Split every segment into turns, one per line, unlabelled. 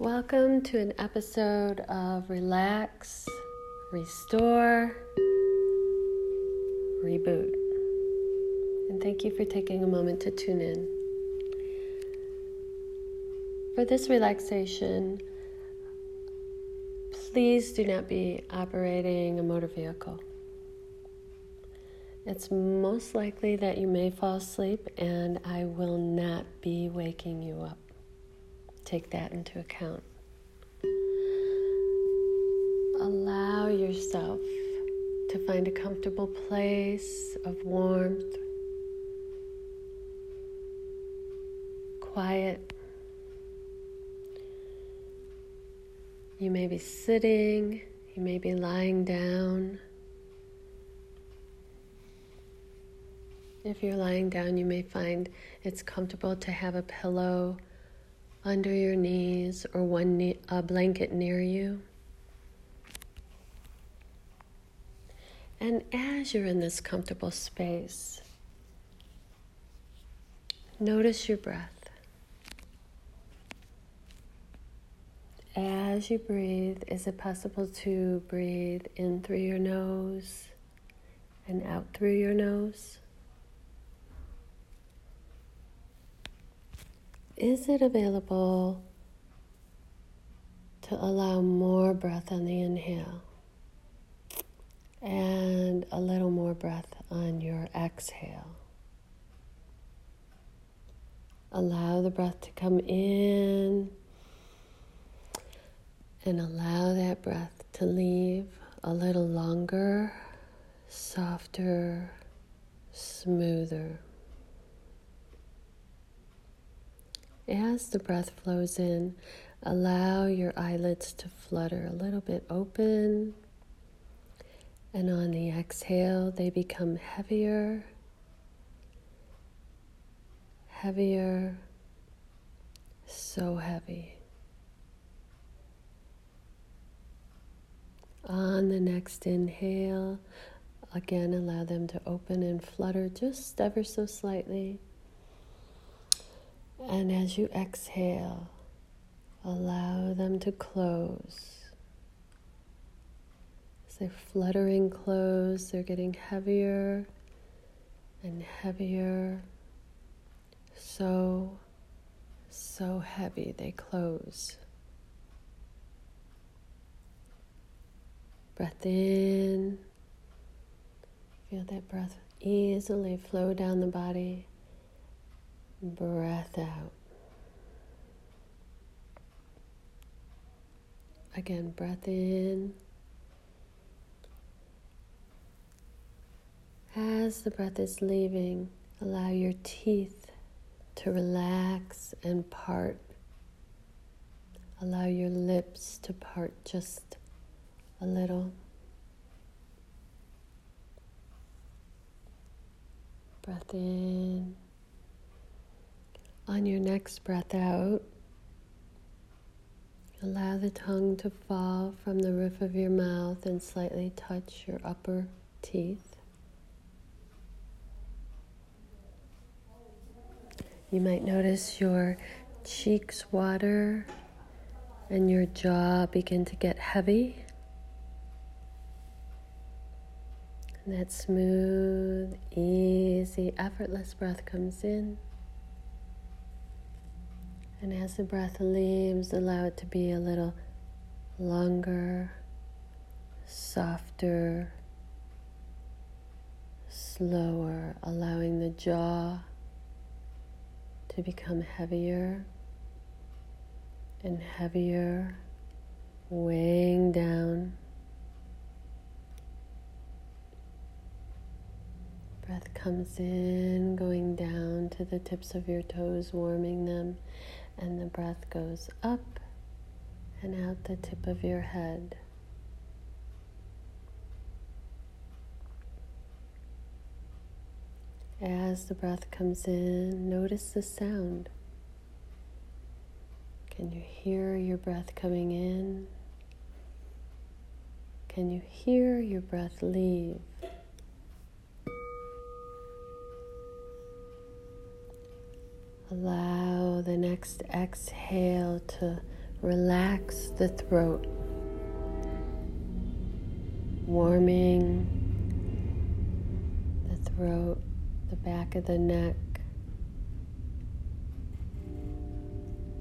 Welcome to an episode of Relax, Restore, Reboot. And thank you for taking a moment to tune in. For this relaxation, please do not be operating a motor vehicle. It's most likely that you may fall asleep, and I will not be waking you up take that into account. Allow yourself to find a comfortable place of warmth, quiet. You may be sitting, you may be lying down. If you're lying down, you may find it's comfortable to have a pillow under your knees or one knee, a blanket near you. And as you're in this comfortable space, notice your breath. As you breathe, is it possible to breathe in through your nose and out through your nose? Is it available to allow more breath on the inhale and a little more breath on your exhale? Allow the breath to come in and allow that breath to leave a little longer, softer, smoother. As the breath flows in, allow your eyelids to flutter a little bit open. And on the exhale, they become heavier, heavier, so heavy. On the next inhale, again allow them to open and flutter just ever so slightly. And as you exhale, allow them to close. As they're fluttering close, they're getting heavier and heavier. So, so heavy they close. Breath in. Feel that breath easily flow down the body breath out. Again, breath in. As the breath is leaving, allow your teeth to relax and part. Allow your lips to part just a little. Breath in. On your next breath out, allow the tongue to fall from the roof of your mouth and slightly touch your upper teeth. You might notice your cheeks water and your jaw begin to get heavy. And that smooth, easy, effortless breath comes in. And as the breath leaves, allow it to be a little longer, softer, slower, allowing the jaw to become heavier and heavier, weighing down. Breath comes in, going down to the tips of your toes, warming them and the breath goes up and out the tip of your head. As the breath comes in, notice the sound. Can you hear your breath coming in? Can you hear your breath leave? Allow the next exhale to Relax the throat, warming the throat, the back of the neck.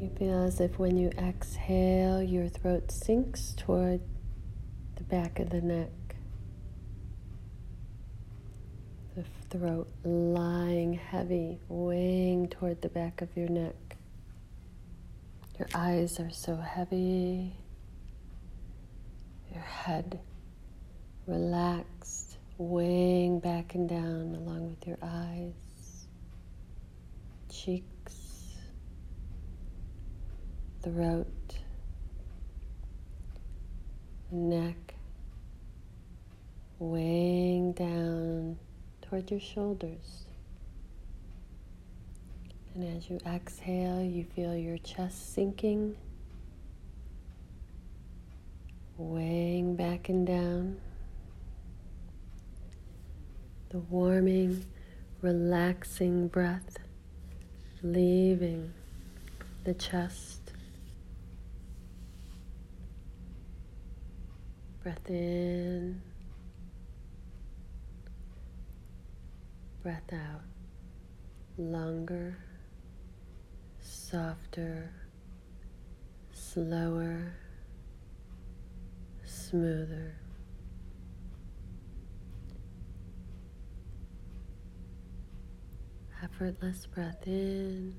You feel as if when you exhale, your throat sinks toward the back of the neck. The throat lying heavy, weighing toward the back of your neck. Your eyes are so heavy. Your head relaxed, weighing back and down along with your eyes, cheeks, throat, neck, weighing down toward your shoulders. And as you exhale, you feel your chest sinking, weighing back and down. The warming, relaxing breath leaving the chest. Breath in, breath out. Longer softer, slower, smoother. Effortless breath in,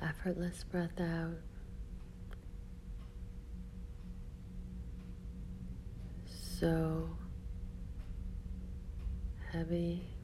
effortless breath out. So heavy